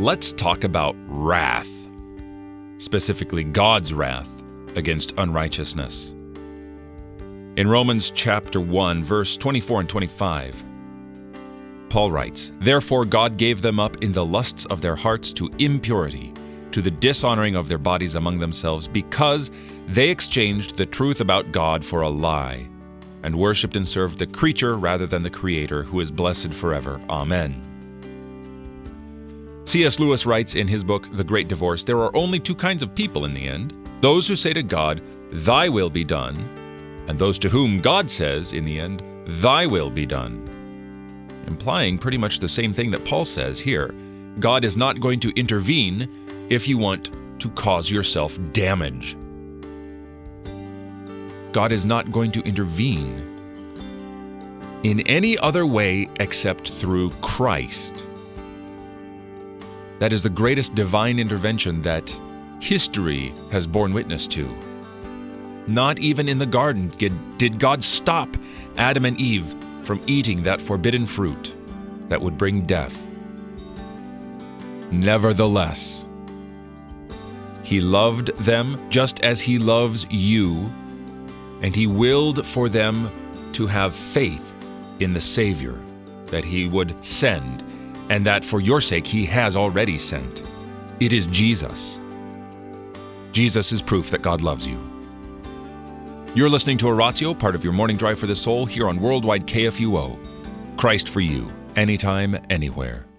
let's talk about wrath, specifically God's wrath against unrighteousness. In Romans chapter 1, verse 24 and 25, Paul writes, Therefore God gave them up in the lusts of their hearts to impurity, to the dishonoring of their bodies among themselves, because they exchanged the truth about God for a lie, and worshipped and served the creature rather than the Creator, who is blessed forever. Amen. C.S. Lewis writes in his book, The Great Divorce, there are only two kinds of people in the end those who say to God, Thy will be done, and those to whom God says, in the end, Thy will be done implying pretty much the same thing that Paul says here. God is not going to intervene if you want to cause yourself damage. God is not going to intervene in any other way except through Christ. That is the greatest divine intervention that history has borne witness to. Not even in the garden did God stop Adam and Eve from eating that forbidden fruit that would bring death. Nevertheless, he loved them just as he loves you, and he willed for them to have faith in the Savior that he would send, and that for your sake he has already sent. It is Jesus. Jesus is proof that God loves you. You're listening to Oratio, part of your morning drive for the soul, here on Worldwide KFUO. Christ for you, anytime, anywhere.